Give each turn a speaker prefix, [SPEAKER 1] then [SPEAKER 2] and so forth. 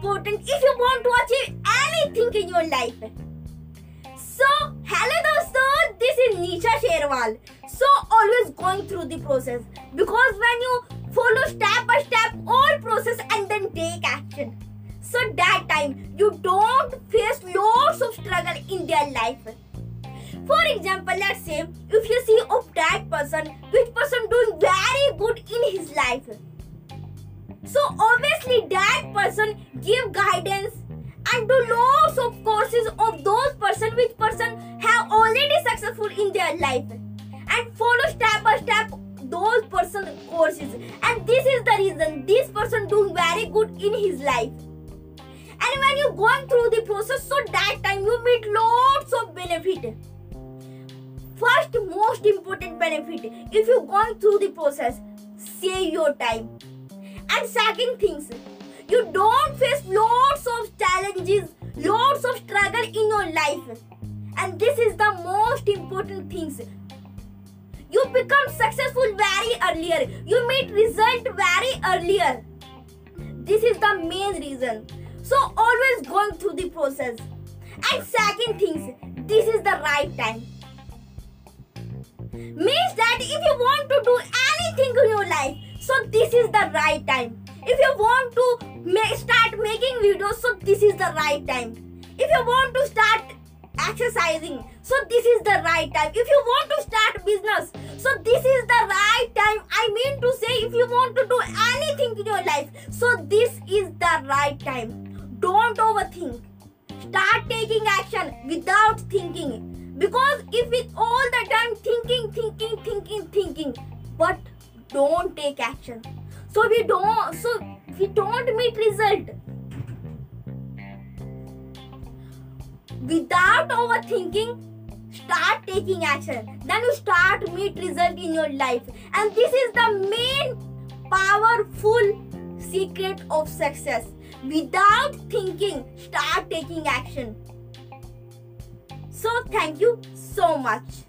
[SPEAKER 1] important if you want to achieve anything in your life. So, hello dosto, this is Nisha Sherwal. So, always going through the process because when you follow step by step all process and then take action. So that time you don't face lots of struggle in their life. For example, let's say if you see of that person, which person doing very give guidance and do lots of courses of those person which person have already successful in their life. And follow step by step those person courses. And this is the reason this person doing very good in his life. And when you going through the process so that time you meet lots of benefit. First most important benefit if you going through the process save your time. And second things you don't life. And this is the most important things. You become successful very earlier. You meet result very earlier. This is the main reason. So always going through the process. And second things this is the right time. Means that if you want to do anything in your life so this is the right time. If you want to start making videos so this is the right time if you want to start exercising so this is the right time. If you want to start business so this is the right time. I mean to say if you want to do anything in your life so this is the right time. Don't overthink. Start taking action without thinking. Because if with all the time thinking thinking thinking thinking but don't take action. So we don't so we don't meet result without overthinking start taking action. Then you start meet result in your life. And this is the main powerful secret of success. Without thinking start taking action. So thank you so much